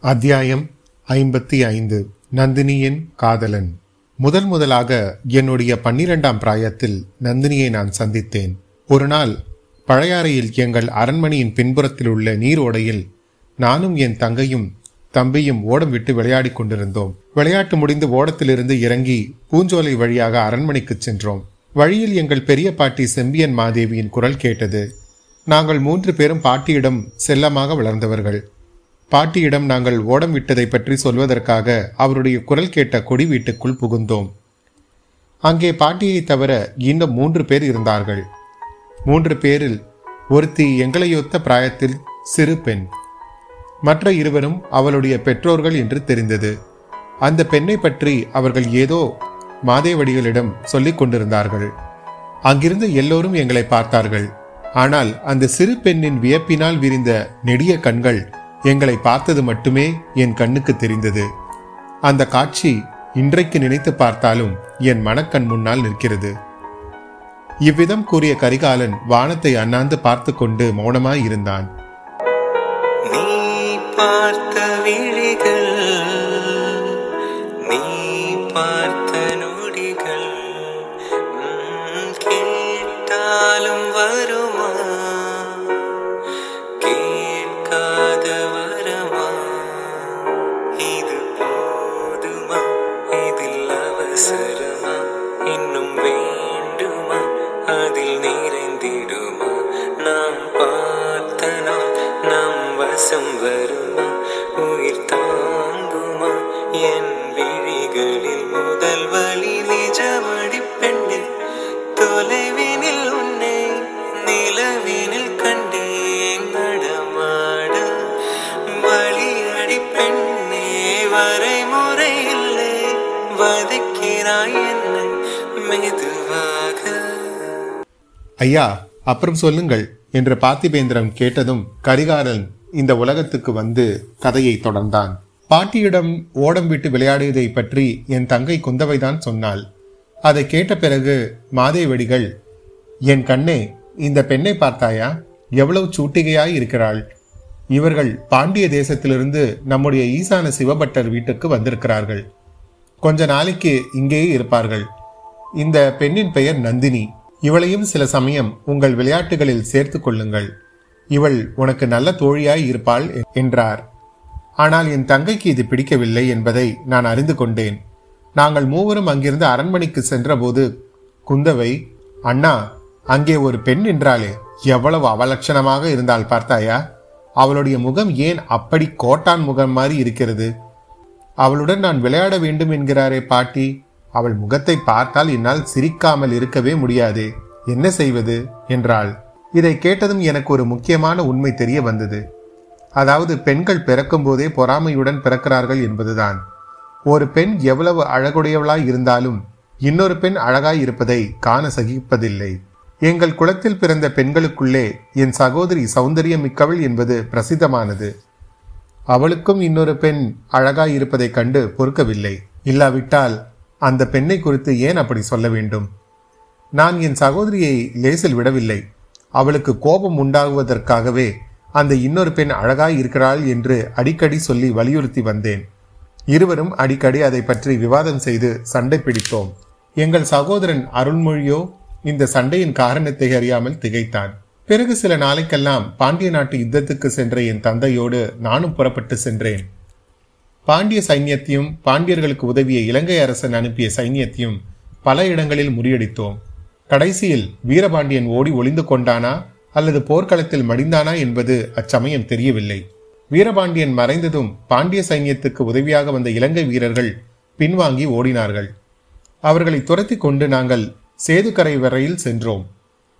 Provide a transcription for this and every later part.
அத்தியாயம் ஐம்பத்தி ஐந்து. நந்தினியின் காதலன். முதல் முதலாக என்னுடைய பன்னிரெண்டாம் பிராயத்தில் நந்தினியை நான் சந்தித்தேன். ஒரு நாள் பழையாறையில் எங்கள் அரண்மனையின் பின்புறத்தில் உள்ள நீரோடையில் நானும் என் தங்கையும் தம்பியும் ஓடம் விட்டு விளையாடிக் கொண்டிருந்தோம். விளையாட்டு முடிந்து ஓடத்திலிருந்து இறங்கி பூஞ்சோலை வழியாக அரண்மனைக்கு சென்றோம். வழியில் எங்கள் பெரிய பாட்டி செம்பியன் மாதேவியின் குரல் கேட்டது. நாங்கள் மூன்று பேரும் பாட்டியிடம் செல்லமாக வளர்ந்தவர்கள். பாட்டியிடம் நாங்கள் ஓடம் விட்டதை பற்றி சொல்வதற்காக அவருடைய குரல் கேட்ட கொடி வீட்டுக்குள் புகுந்தோம். அங்கே பாட்டியை தவிர இன்னும் மூன்று பேர் இருந்தார்கள். மூன்று பேரில் ஒருத்தி எங்களையொத்த பிராயத்தில் சிறு பெண். மற்ற இருவரும் அவளுடைய பெற்றோர்கள் என்று தெரிந்தது. அந்த பெண்ணை பற்றி அவர்கள் ஏதோ மாதேவடிகளிடம் சொல்லிக் கொண்டிருந்தார்கள். அங்கிருந்து எல்லோரும் எங்களை பார்த்தார்கள். ஆனால் அந்த சிறு பெண்ணின் வியப்பினால் விரிந்த நெடிய கண்கள் எங்களை பார்த்தது மட்டுமே என் கண்ணுக்கு தெரிந்தது. அந்த காட்சி இன்றைக்கு நினைத்து பார்த்தாலும் என் மனக்கண் முன்னால் நிற்கிறது. இவ்விதம் கூறிய கரிகாலன் வானத்தை அண்ணாந்து பார்த்து கொண்டு மௌனமாய் இருந்தான். நீ பார்த்த விழிகள் நீ பார்த்த நம் வருமா? உயிர் தாங்குமா? என் விழிகளில் முதல் வழி நிஜமடி பெண்ணில் தொலைவினில் உன்னை நிலவினில் கண்டேன். நடமாட வழி அடி பெண்ணே வரைமுறை இல்லை. வதைக்கிறாய் என்னை மெதுவாக. ஐயா அப்புறம் சொல்லுங்கள் என்று பார்த்திபேந்திரன் கேட்டதும் கரிகாலன் இந்த உலகத்துக்கு வந்து கதையை தொடர்ந்தான். பாட்டியிடம் ஓடம் விட்டு விளையாடியதை பற்றி என் தங்கை குந்தவைதான் சொன்னாள். அதை கேட்ட பிறகு மாதேவடிகள் என் கண்ணே இந்த பெண்ணை பார்த்தாயா? எவ்வளவு சூட்டிகையாய் இருக்கிறாள். இவர்கள் பாண்டிய தேசத்திலிருந்து நம்முடைய ஈசான சிவபட்டர் வீட்டுக்கு வந்திருக்கிறார்கள். கொஞ்ச நாளைக்கு இங்கேயே இருப்பார்கள். இந்த பெண்ணின் பெயர் நந்தினி. இவளையும் சில சமயம் உங்கள் விளையாட்டுகளில் சேர்த்துக் கொள்ளுங்கள். இவள் உனக்கு நல்ல தோழியாய் இருப்பாள் என்றார். ஆனால் என் தங்கைக்கு இது பிடிக்கவில்லை என்பதை நான் அறிந்து கொண்டேன். நாங்கள் மூவரும் அங்கிருந்து அரண்மனைக்கு சென்றபோது குந்தவை அண்ணா அங்கே ஒரு பெண் என்றாலே எவ்வளவு அவலட்சணமாக இருந்தால் பார்த்தாயா? அவளுடைய முகம் ஏன் அப்படி கோட்டான் முகம் மாதிரி இருக்கிறது? அவளுடன் நான் விளையாட வேண்டும் என்கிறாரே பாட்டி. அவள் முகத்தை பார்த்தால் என்னால் சிரிக்காமல் இருக்கவே முடியாது. என்ன செய்வது? என்றாள். இதை கேட்டதும் எனக்கு ஒரு முக்கியமான உண்மை தெரிய வந்தது. அதாவது பெண்கள் பிறக்கும் போதே பொறாமையுடன் பிறக்கிறார்கள் என்பதுதான். ஒரு பெண் எவ்வளவு அழகுடையவளாய் இருந்தாலும் இன்னொரு பெண் அழகாய் இருப்பதை காண சகிப்பதில்லை. எங்கள் குலத்தில் பிறந்த பெண்களுக்குள்ளே என் சகோதரி சௌந்தரியம் மிக்கவள் என்பது பிரசித்தமானது. அவளுக்கும் இன்னொரு பெண் அழகாய் இருப்பதைக் கண்டு பொறுக்கவில்லை. இல்லாவிட்டால் அந்த பெண்ணை குறித்து ஏன் அப்படி சொல்ல வேண்டும்? நான் என் சகோதரியை லேசில் விடவில்லை. அவளுக்கு கோபம் உண்டாகுவதற்காகவே அந்த இன்னொரு பெண் அழகாய் இருக்கிறாள் என்று அடிக்கடி சொல்லி வலியுறுத்தி வந்தேன். இருவரும் அடிக்கடி அதை பற்றி விவாதம் செய்து சண்டை பிடித்தோம். எங்கள் சகோதரன் அருள்மொழியோ இந்த சண்டையின் காரணத்தை அறியாமல் திகைத்தான். பிறகு சில நாளைக்கெல்லாம் பாண்டிய நாட்டு யுத்தத்துக்கு சென்ற என் தந்தையோடு நானும் புறப்பட்டு சென்றேன். பாண்டிய சைன்யத்தையும் பாண்டியர்களுக்கு உதவிய இலங்கை அரசன் அனுப்பிய சைன்யத்தையும் பல இடங்களில் முறியடித்தோம். கடைசியில் வீரபாண்டியன் ஓடி ஒளிந்து கொண்டானா? அல்லது போர்க்களத்தில் மடிந்தானா என்பது அச்சமயம் தெரியவில்லை. வீரபாண்டியன் மறைந்ததும் பாண்டிய சைன்யத்துக்கு உதவியாக வந்த இலங்கை வீரர்கள் பின்வாங்கி ஓடினார்கள். அவர்களை துரத்தி கொண்டு நாங்கள் சேதுக்கரை வரையில் சென்றோம்.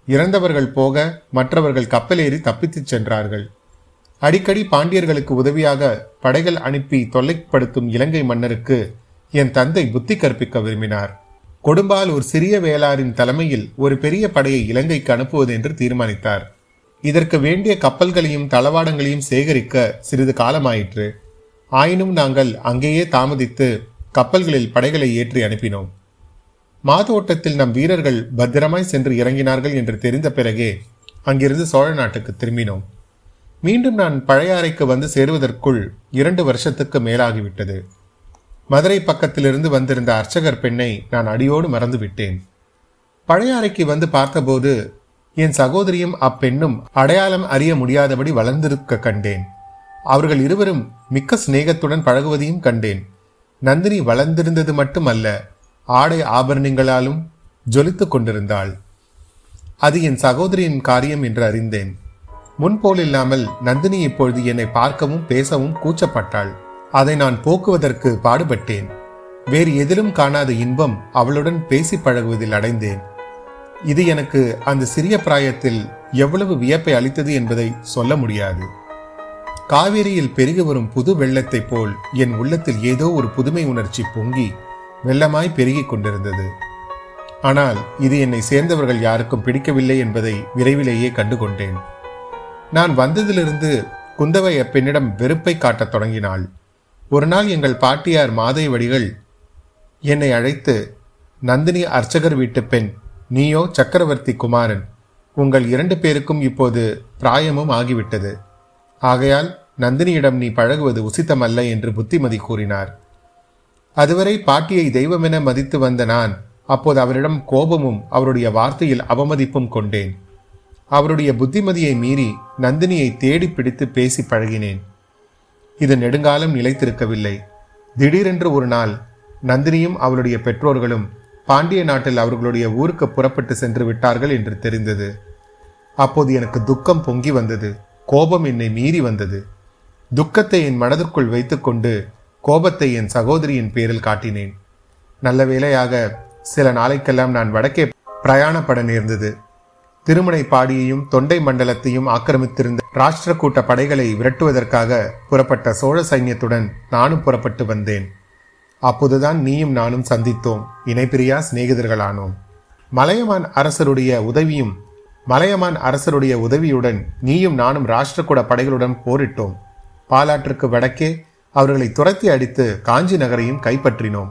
இறந்தவர்கள் போக மற்றவர்கள் கப்பலேறி தப்பித்துச் சென்றார்கள். அடிக்கடி பாண்டியர்களுக்கு உதவியாக படைகள் அனுப்பி தொல்லைப்படுத்தும் இலங்கை மன்னருக்கு என் தந்தை புத்தி கற்பிக்க விரும்பினார். கொடும்பால் ஒரு சிறிய வேளாரின் தலைமையில் ஒரு பெரிய படையை இலங்கைக்கு அனுப்புவது என்று தீர்மானித்தார். இதற்கு வேண்டிய கப்பல்களையும் தளவாடங்களையும் சேகரிக்க சிறிது காலமாயிற்று. ஆயினும் நாங்கள் அங்கேயே தாமதித்து கப்பல்களில் படைகளை ஏற்றி அனுப்பினோம். மாதோட்டத்தில் நம் வீரர்கள் பத்திரமாய் சென்று இறங்கினார்கள் என்று தெரிந்த பிறகே அங்கிருந்து சோழ நாட்டுக்கு திரும்பினோம். மீண்டும் நான் பழையாறைக்கு வந்து சேருவதற்குள் இரண்டு வருஷத்துக்கு மேலாகிவிட்டது. மதுரை பக்கத்திலிருந்து வந்திருந்த அர்ச்சகர் பெண்ணை நான் அடியோடு மறந்துவிட்டேன். பழையாறைக்கு வந்து பார்த்தபோது என் சகோதரியும் அப்பெண்ணும் அடையாளம் அறிய முடியாதபடி வளர்ந்திருக்க கண்டேன். அவர்கள் இருவரும் மிக்க சிநேகத்துடன் பழகுவதையும் கண்டேன். நந்தினி வளர்ந்திருந்தது மட்டுமல்ல ஆடை ஆபரணங்களாலும் ஜொலித்துக் கொண்டிருந்தாள். அது என் சகோதரியின் காரியம் என்று அறிந்தேன். முன்போலில்லாமல் நந்தினி இப்பொழுது என்னை பார்க்கவும் பேசவும் கூச்சப்பட்டாள். அதை நான் போக்குவதற்கு பாடுபட்டேன். வேறு எதிலும் காணாத இன்பம் அவளுடன் பேசி பழகுவதில் அடைந்தேன். இது எனக்கு அந்த சிறிய பிராயத்தில் எவ்வளவு வியப்பை அளித்தது என்பதை சொல்ல முடியாது. காவேரியில் பெருகி வரும் புது வெள்ளத்தைப் போல் என் உள்ளத்தில் ஏதோ ஒரு புதுமை உணர்ச்சி பொங்கி வெள்ளமாய் பெருகிக் கொண்டிருந்தது. ஆனால் இது என்னை சேர்ந்தவர்கள் யாருக்கும் பிடிக்கவில்லை என்பதை விரைவிலேயே கண்டுகொண்டேன். நான் வந்ததிலிருந்து குந்தவை அப்பெண்ணிடம் வெறுப்பை காட்டத் தொடங்கினாள். ஒரு நாள் எங்கள் பாட்டியார் மாதைவடிகள் என்னை அழைத்து நந்தினி அர்ச்சகர் வீட்டு பெண் நீயோ சக்கரவர்த்தி குமாரன் உங்கள் இரண்டு பேருக்கும் இப்போது பிராயமும் ஆகிவிட்டது. ஆகையால் நந்தினியிடம் நீ பழகுவது உசித்தமல்ல என்று புத்திமதி கூறினார். அதுவரை பாட்டியை தெய்வமென மதித்து வந்த நான் அப்போது அவரிடம் கோபமும் அவருடைய வார்த்தையில் அவமதிப்பும் கொண்டேன். அவருடைய புத்திமதியை மீறி நந்தினியை தேடி பிடித்து பேசி பழகினேன். இது நெடுங்காலம் நிலைத்திருக்கவில்லை. திடீரென்று ஒரு நாள் நந்தினியும் அவளுடைய பெற்றோர்களும் பாண்டிய நாட்டில் அவர்களுடைய ஊருக்கு புறப்பட்டு சென்று விட்டார்கள் என்று தெரிந்தது. அப்போது எனக்கு துக்கம் பொங்கி வந்தது கோபம் என்னை மீறி வந்தது. துக்கத்தை என் மனதிற்குள் வைத்துக்கொண்டு கோபத்தை என் சகோதரியின் பேரில் காட்டினேன். நல்ல வேளையாக சில நாளைக்கெல்லாம் நான் வடக்கே பிரயாணப்பட நேர்ந்தது. திருமுனைப்பாடியையும் தொண்டை மண்டலத்தையும் ஆக்கிரமித்திருந்த ராஷ்டிரக்கூட்ட படைகளை விரட்டுவதற்காக புறப்பட்ட சோழ சைன்யத்துடன் நானும் புறப்பட்டு வந்தேன். அப்போதுதான் நீயும் நானும் சந்தித்தோம். இணைப்பிரியா சிநேகிதர்களானோம். மலையமான் அரசருடைய உதவியும் மலையமான் அரசருடைய உதவியுடன் நீயும் நானும் ராஷ்டிரகூட படைகளுடன் போரிட்டோம். பாலாற்றுக்கு வடக்கே அவர்களை துரத்தி அடித்து காஞ்சி நகரையும் கைப்பற்றினோம்.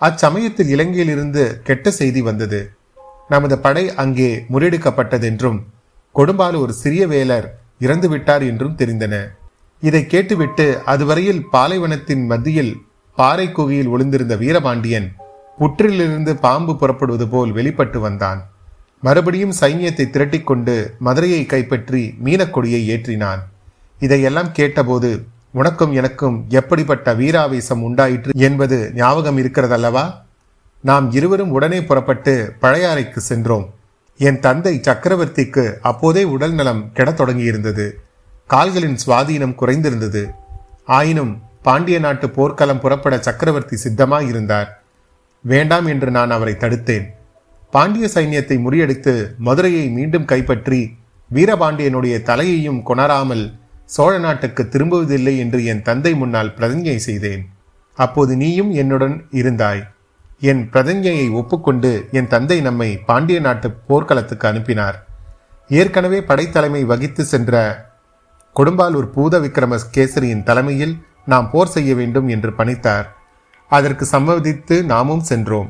அச்சமயத்தில் இலங்கையிலிருந்து கெட்ட செய்தி வந்தது. நமது படை அங்கே முறியடிக்கப்பட்டதென்றும் கொடும்பால் ஒரு சிறிய வேலர் இறந்துவிட்டார் என்றும் தெரிந்தன. இதை கேட்டுவிட்டு அதுவரையில் பாலைவனத்தின் மத்தியில் பாறை குகையில் ஒளிந்திருந்த வீரபாண்டியன் புற்றிலிருந்து பாம்பு புறப்படுவது போல் வெளிப்பட்டு வந்தான். மறுபடியும் சைன்யத்தை திரட்டிக்கொண்டு மதுரையை கைப்பற்றி மீனக்கொடியை ஏற்றினான். இதையெல்லாம் கேட்டபோது உனக்கும் எனக்கும் எப்படிப்பட்ட வீராவேசம் உண்டாயிற்று? என்பது ஞாபகம் இருக்கிறதல்லவா? நாம் இருவரும் உடனே புறப்பட்டு பழையாறைக்கு சென்றோம். என் தந்தை சக்கரவர்த்திக்கு அப்போதே உடல் நலம் கெடத் தொடங்கியிருந்தது. கால்களின் சுவாதீனம் குறைந்திருந்தது. ஆயினும் பாண்டிய நாட்டு போர்க்களம் புறப்பட சக்கரவர்த்தி சித்தமாக இருந்தார் வேண்டாம் என்று நான் அவரை தடுத்தேன். பாண்டிய சைன்யத்தை முறியடித்து மதுரையை மீண்டும் கைப்பற்றி வீரபாண்டியனுடைய தலையையும் கொணராமல் சோழ நாட்டுக்கு திரும்புவதில்லை என்று என் தந்தை முன்னால் பிரதிஞ்ஞை செய்தேன். அப்போது நீயும் என்னுடன் இருந்தாய். என் பிரதஞ்சையை ஒப்புக்கொண்டு என் தந்தை நம்மை பாண்டிய நாட்டு போர்க்களத்துக்கு அனுப்பினார். ஏற்கனவே படைத்தலைமை வகித்து சென்ற கொடும்பாலூர் பூத விக்ரம கேசரியின் தலைமையில் நாம் போர் செய்ய வேண்டும் என்று பணித்தார். அதற்கு சம்மதித்து நாமும் சென்றோம்.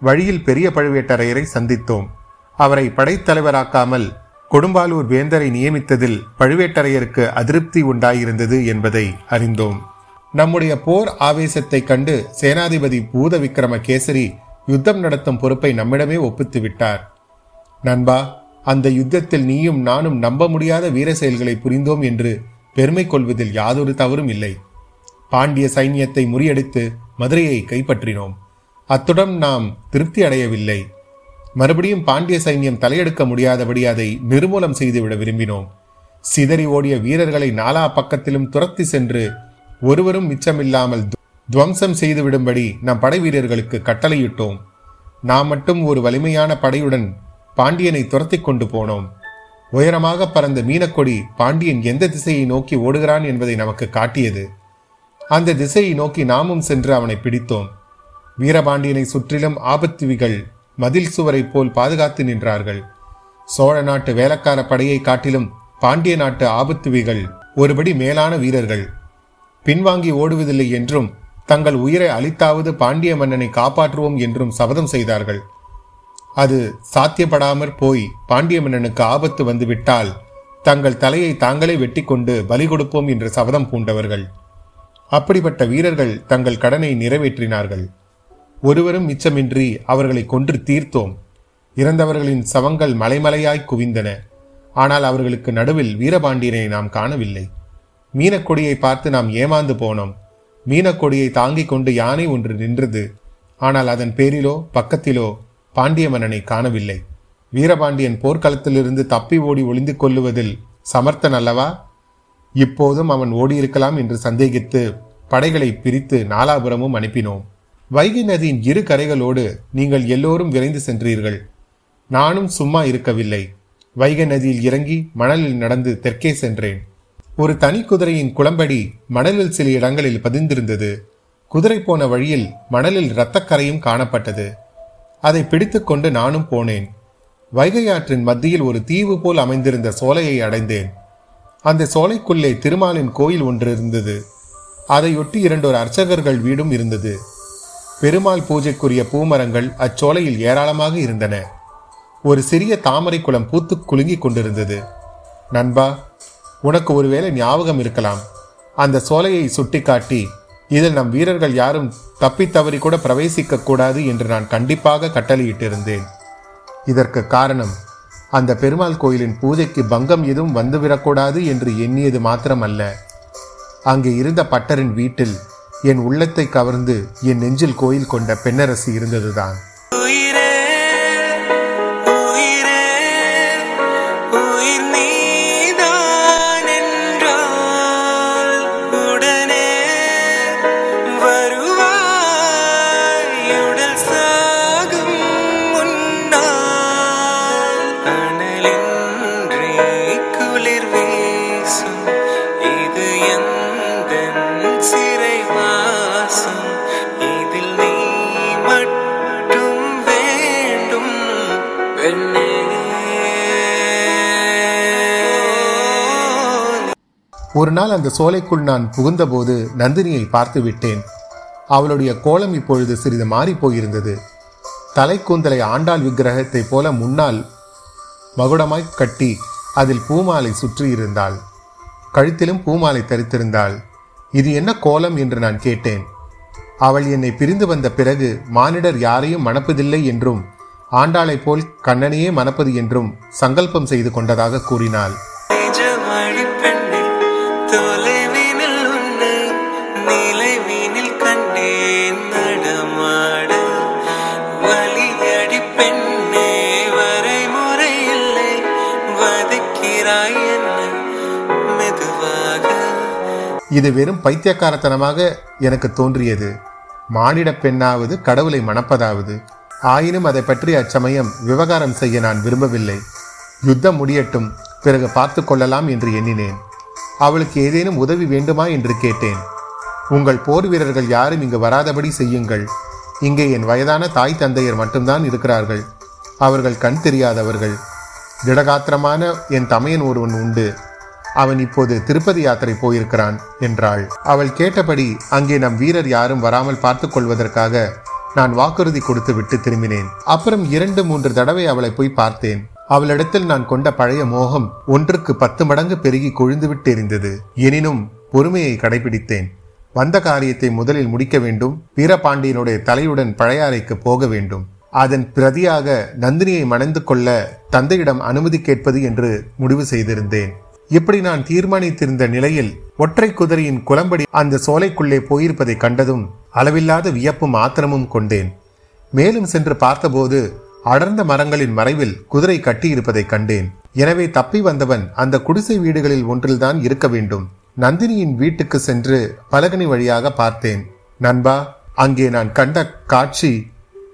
வழியில் பெரிய பழுவேட்டரையரை சந்தித்தோம். அவரை படைத்தலைவராக்காமல் கொடும்பாலூர் வேந்தரை நியமித்ததில் பழுவேட்டரையருக்கு அதிருப்தி உண்டாயிருந்தது என்பதை அறிந்தோம். நம்முடைய போர் ஆவேசத்தைக் கண்டு சேனாதிபதி பூத விக்ரம கேசரி யுத்தம் நடத்தும் பொறுப்பை நம்மிடமே ஒப்பித்து விட்டார் நண்பா அந்த யுத்தத்தில் நீயும் நானும் நம்ப முடியாத வீர செயல்களை புரிந்தோம் என்று பெருமை கொள்வதில் யாதொரு தவறும் இல்லை. பாண்டிய சைன்யத்தை முறியடித்து மதுரையை கைப்பற்றினோம். அத்துடன் நாம் திருப்தி அடையவில்லை. மறுபடியும் பாண்டிய சைன்யம் தலையெடுக்க முடியாதபடி அதை நிர்மூலம் செய்துவிட விரும்பினோம். சிதறி ஓடிய வீரர்களை நாலா பக்கத்திலும் துரத்தி சென்று ஒருவரும் மிச்சமில்லாமல் து- துவம்சம் செய்துவிடும்படி நம் படை வீரர்களுக்கு கட்டளையிட்டோம். நாம் மட்டும் ஒரு வலிமையான படையுடன் பாண்டியனை துரத்தி கொண்டு போனோம். உயரமாக பறந்த மீனக்கொடி பாண்டியன் எந்த திசையை நோக்கி ஓடுகிறான் என்பதை நமக்கு காட்டியது. அந்த திசையை நோக்கி நாமும் சென்று அவனை பிடித்தோம். வீரபாண்டியனை சுற்றிலும் ஆபத்துவிகள் மதில் சுவரை போல் பாதுகாத்து நின்றார்கள். சோழ நாட்டு வேலக்கார படையை காட்டிலும் பாண்டிய நாட்டு ஆபத்துவிகள் ஒருபடி மேலான வீரர்கள். பின்வாங்கி ஓடுவதில்லை என்றும் தங்கள் உயிரை அளித்தாவது பாண்டிய மன்னனை காப்பாற்றுவோம் என்றும் சபதம் செய்தார்கள். அது சாத்தியப்படாமற் போய் பாண்டிய மன்னனுக்கு ஆபத்து வந்துவிட்டால் தங்கள் தலையை தாங்களே வெட்டி கொண்டு பலி கொடுப்போம் என்று சபதம் பூண்டவர்கள். அப்படிப்பட்ட வீரர்கள் தங்கள் கடனை நிறைவேற்றினார்கள். ஒருவரும் மிச்சமின்றி அவர்களை கொன்று தீர்த்தோம். இறந்தவர்களின் சவங்கள் மலைமலையாய் குவிந்தன. ஆனால் அவர்களுக்கு நடுவில் வீரபாண்டியனை நாம் காணவில்லை. மீனக்கொடியை பார்த்து நாம் ஏமாந்து போனோம். மீனக்கொடியை தாங்கிக் கொண்டு யானை ஒன்று நின்றது. ஆனால் அதன் பேரிலோ பக்கத்திலோ பாண்டிய மன்னனை காணவில்லை. வீரபாண்டியன் போர்க்களத்திலிருந்து தப்பி ஓடி ஒளிந்து கொள்ளுவதில் சமர்த்தன் அல்லவா? இப்போதும் அவன் ஓடியிருக்கலாம் என்று சந்தேகித்து படைகளை பிரித்து நாலாபுரமும் அனுப்பினோம். வைகை நதியின் இரு கரைகளோடு நீங்கள் எல்லோரும் விரைந்து சென்றீர்கள். நானும் சும்மா இருக்கவில்லை. வைகை நதியில் இறங்கி மணலில் நடந்து தெற்கே சென்றேன். ஒரு தனி குதிரையின் குளம்படி மணலில் சில இடங்களில் பதிந்திருந்தது. குதிரை போன வழியில் மணலில் இரத்தக்கரையும் காணப்பட்டது. அதை பிடித்துக்கொண்டு நானும் போனேன். வைகை ஆற்றின் மத்தியில் ஒரு தீவு போல் அமைந்திருந்த சோலையை அடைந்தேன். அந்த சோலைக்குள்ளே திருமாலின் கோயில் ஒன்று இருந்தது. அதையொட்டி இரண்டொரு அர்ச்சகர்கள் வீடும் இருந்தது. பெருமாள் பூஜைக்குரிய பூமரங்கள் அச்சோலையில் ஏராளமாக இருந்தன. ஒரு சிறிய தாமரை குளம் பூத்து குலுங்கிக் கொண்டிருந்தது. நண்பா உனக்கு ஒருவேளை ஞாபகம் இருக்கலாம். அந்த சோலையை சுட்டிக்காட்டி இதில் நம் வீரர்கள் யாரும் தப்பித் தவறி கூட பிரவேசிக்க கூடாது என்று நான் கண்டிப்பாக கட்டளையிட்டிருந்தேன். இதற்கு காரணம் அந்த பெருமாள் கோயிலின் பூஜைக்கு பங்கம் எதுவும் வந்துவிடக்கூடாது என்று எண்ணியது மாத்திரமல்ல. அங்கே இருந்த பட்டரின் வீட்டில் என் உள்ளத்தை கவர்ந்து என் நெஞ்சில் கோயில் கொண்ட பெண்ணரசி இருந்ததுதான். ஒரு நாள் அந்த சோலைக்குள் நான் புகுந்தபோது நந்தினியை பார்த்து விட்டேன். அவளுடைய கோலம் இப்பொழுது சிறிது மாறிப் போயிருந்தது. தலைக்கூந்தலை ஆண்டாள் விக்கிரகத்தைப் போல முன்னால் மகுடமாய் கட்டி அதில் பூமாலை சுற்றியிருந்தாள் கழுத்திலும் பூமாலை தரித்திருந்தாள். இது என்ன கோலம் என்று நான் கேட்டேன். அவள் என்னை பிரிந்து வந்த பிறகு மானிடர் யாரையும் மணப்பதில்லை என்றும் ஆண்டாளைப் போல் கண்ணனையே மணப்பது என்றும் சங்கல்பம் செய்து கொண்டதாக கூறினாள். தொலைவினில் உன்னை நிலைவினில் கண்டேன் நடமாட. வலியடி பெண்ணே வரைமுறை இல்லை வதைக்கிறாய் மெதுவாக. இது வெறும் பைத்தியக்காரத்தனமாக எனக்கு தோன்றியது. மானிடப் பெண்ணாவது கடவுளை மணப்பதாவது. ஆயினும் அதை பற்றி அச்சமயம் விவகாரம் செய்ய நான் விரும்பவில்லை. யுத்தம் முடியட்டும் பிறகு பார்த்து கொள்ளலாம் என்று எண்ணினேன். அவளுக்கு ஏதேனும் உதவி வேண்டுமா என்று கேட்டேன். உங்கள் போர் வீரர்கள் யாரும் இங்கு வராதபடி செய்யுங்கள். இங்கே என் வயதான தாய் தந்தையர் மட்டும்தான் இருக்கிறார்கள். அவர்கள் கண் தெரியாதவர்கள். திடகாத்திரமான என் தமையன் ஒருவன் உண்டு. அவன் இப்போது திருப்பதி யாத்திரை போயிருக்கிறான் என்றாள். அவள் கேட்டபடி அங்கே நம் வீரர் யாரும் வராமல் பார்த்துக் கொள்வதற்காக நான் வாக்குறுதி கொடுத்து விட்டு திரும்பினேன். அப்புறம் இரண்டு மூன்று தடவை அவளை போய் பார்த்தேன். அவளிடத்தில் நான் கொண்ட பழைய மோகம் ஒன்றுக்கு பத்து மடங்கு பெருகி கொழுந்துவிட்டு எரிந்தது. எனினும் பொறுமையை கடைபிடித்தேன். வந்த காரியத்தை முதலில் முடிக்க வேண்டும். வீரபாண்டியனுடைய தலையுடன் பழையாறைக்கு போக வேண்டும். அதன் பிரதியாக நந்தினியை மணந்து கொள்ள தந்தையிடம் அனுமதி கேட்பது என்று முடிவு செய்திருந்தேன். இப்படி நான் தீர்மானித்திருந்த நிலையில் ஒற்றை குதிரையின் குளம்படி அந்த சோலைக்குள்ளே போயிருப்பதை கண்டதும் அளவில்லாத வியப்பும் ஆத்திரமும் கொண்டேன். மேலும் சென்று பார்த்தபோது அடர்ந்த மரங்களின் மறைவில் குதிரை கட்டியிருப்பதை கண்டேன். எனவே தப்பி வந்தவன் அந்த குடிசை வீடுகளில் ஒன்றில்தான் இருக்க வேண்டும். நந்தினியின் வீட்டுக்கு சென்று பலகனி வழியாக பார்த்தேன். நண்பா அங்கே நான் கண்ட காட்சி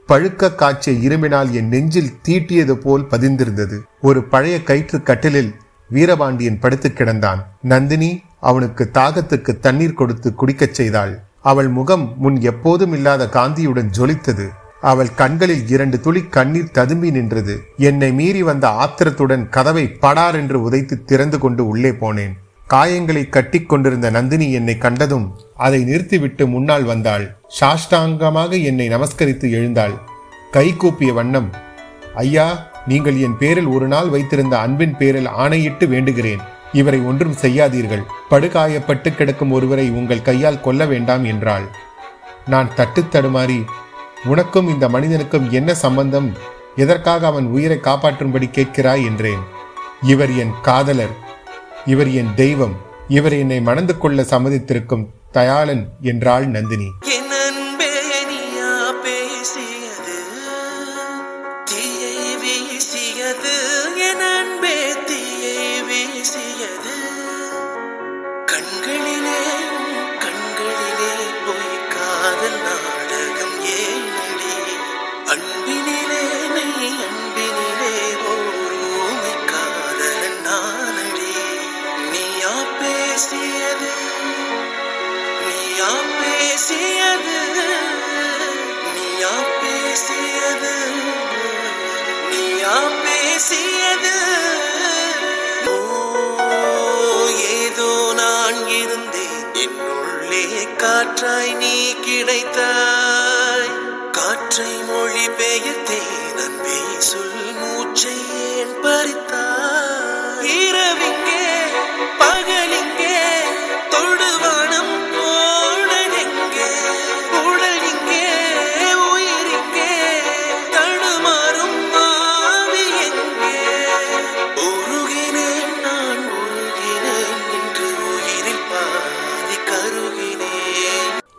பழுக்க காய்ச்சிய இரும்பினால் என் நெஞ்சில் தீட்டியது போல் பதிந்திருந்தது. ஒரு பழைய கயிற்று கட்டிலில் வீரபாண்டியன் படுத்துக் கிடந்தான். நந்தினி அவனுக்கு தாகத்துக்கு தண்ணீர் கொடுத்து குடிக்கச் செய்தாள். அவள் முகம் முன் எப்போதும் இல்லாத காந்தியுடன் ஜொலித்தது. அவள் கண்களில் இரண்டு துளி கண்ணீர் ததும்பி நின்றது. என்னை மீறி வந்த ஆத்திரத்துடன் கதவை படார் என்று உதைத்து திறந்து கொண்டு உள்ளே போனேன். காயங்களை கட்டி கொண்டிருந்த நந்தினி என்னை கண்டதும் அதை நிறுத்திவிட்டு முன்னால் வந்தாள். சாஷ்டாங்கமாக என்னை நமஸ்கரித்து எழுந்தாள். கை கூப்பிய வண்ணம் ஐயா நீங்கள் என் பேரில் ஒரு நாள் வைத்திருந்த அன்பின் பேரில் ஆணையிட்டு வேண்டுகிறேன். இவரை ஒன்றும் செய்யாதீர்கள். படுகாயப்பட்டு கிடக்கும் ஒருவரை உங்கள் கையால் கொல்ல வேண்டாம் என்றாள். நான் தட்டு தடுமாறி உனக்கும் இந்த மனிதனுக்கும் என்ன சம்பந்தம்? எதற்காக அவன் உயிரை காப்பாற்றும்படி கேட்கிறாய் என்றேன். இவர் என் காதலர். இவர் என் தெய்வம். இவர் என்னை மணந்து கொள்ள சம்மதித்திருக்கும் தயாளன் என்றாள் நந்தினி. கண்களிலே கண்களிலே போய் காதல் நாடகம் ஏனடி அன்பினிலே நீ அன்பினிலே ஓர் காதலன் நானடி. நீயா பேசியது நீயா பேசியது நீயா பேசியது நீயா பேசியது. ஏதோ நான் இருந்தேன் என்னுள்ளே காற்றாய் நீ கிடைத்தாய்.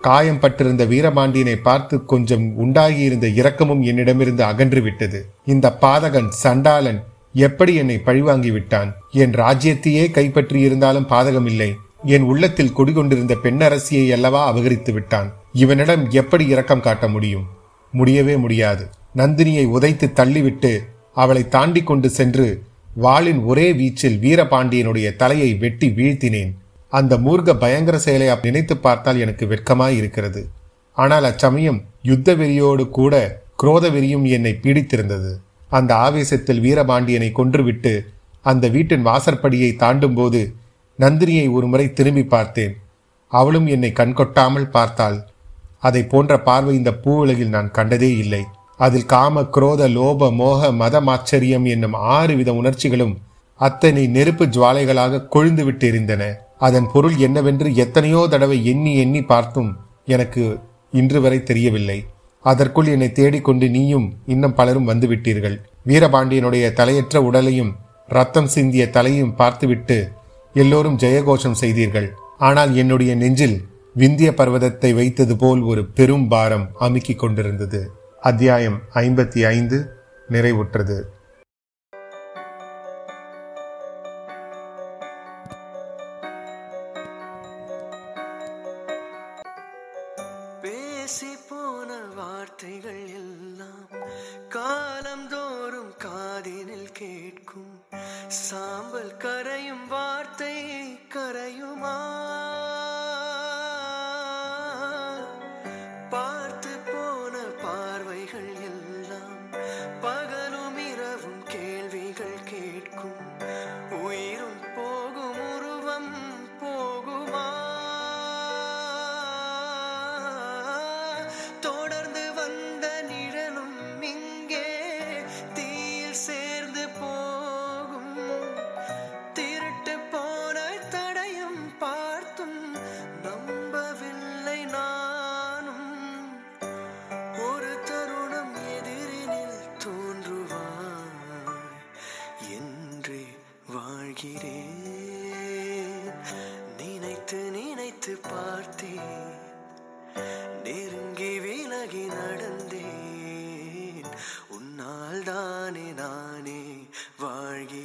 காயம் பட்டிருந்த வீரபாண்டியனை பார்த்து கொஞ்சம் உண்டாகியிருந்த இரக்கமும் என்னிடமிருந்து அகன்று விட்டது இந்த பாதகன் சண்டாளன் எப்படி என்னை பழிவாங்கி விட்டான்? என் ராஜ்யத்தையே கைப்பற்றியிருந்தாலும் பாதகமில்லை. என் உள்ளத்தில் குடிகொண்டிருந்த பெண்ணரசியை அல்லவா அபகரித்து விட்டான்? இவனிடம் எப்படி இரக்கம் காட்ட முடியும்? முடியவே முடியாது. நந்தினியை உதைத்து தள்ளிவிட்டு அவளை தாண்டி கொண்டு சென்று வாளின் ஒரே வீச்சில் வீரபாண்டியனுடைய தலையை வெட்டி வீழ்த்தினேன். அந்த மூர்க்க பயங்கர செயலை நினைத்து பார்த்தால் எனக்கு வெட்கமாய் இருக்கிறது. ஆனால் அச்சமயம் யுத்த வெறியோடு கூட குரோத வெறியும் என்னை பீடித்திருந்தது. அந்த ஆவேசத்தில் வீரபாண்டியனை கொன்றுவிட்டு அந்த வீட்டின் வாசற்படியை தாண்டும் போது நந்தினியை ஒருமுறை திரும்பி பார்த்தேன். அவளும் என்னை கண்கொட்டாமல் பார்த்தாள். அதை போன்ற பார்வை இந்த பூவுலகில் நான் கண்டதே இல்லை. அதில் காம குரோத லோப மோக மதமாச்சரியம் என்னும் ஆறு வித உணர்ச்சிகளும் அத்தனை நெருப்பு ஜுவாலைகளாக கொழுந்துவிட்டு இருந்தன அதன் பொருள் என்னவென்று எத்தனையோ தடவை எண்ணி எண்ணி பார்த்தும் எனக்கு இன்று வரை தெரியவில்லை. அதற்குள் என்னை தேடிக்கொண்டு நீயும் இன்னும் பலரும் வந்துவிட்டீர்கள் வீரபாண்டியனுடைய தலையற்ற உடலையும் ரத்தம் சிந்திய தலையும் பார்த்துவிட்டு எல்லோரும் ஜெயகோஷம் செய்தீர்கள். ஆனால் என்னுடைய நெஞ்சில் விந்திய பர்வதத்தை வைத்தது போல் ஒரு பெரும் பாரம் அமுக்கிக் கொண்டிருந்தது. அத்தியாயம் ஐம்பத்தி ஐந்து நிறைவுற்றது. பேசி தொடர்ந்து Margie.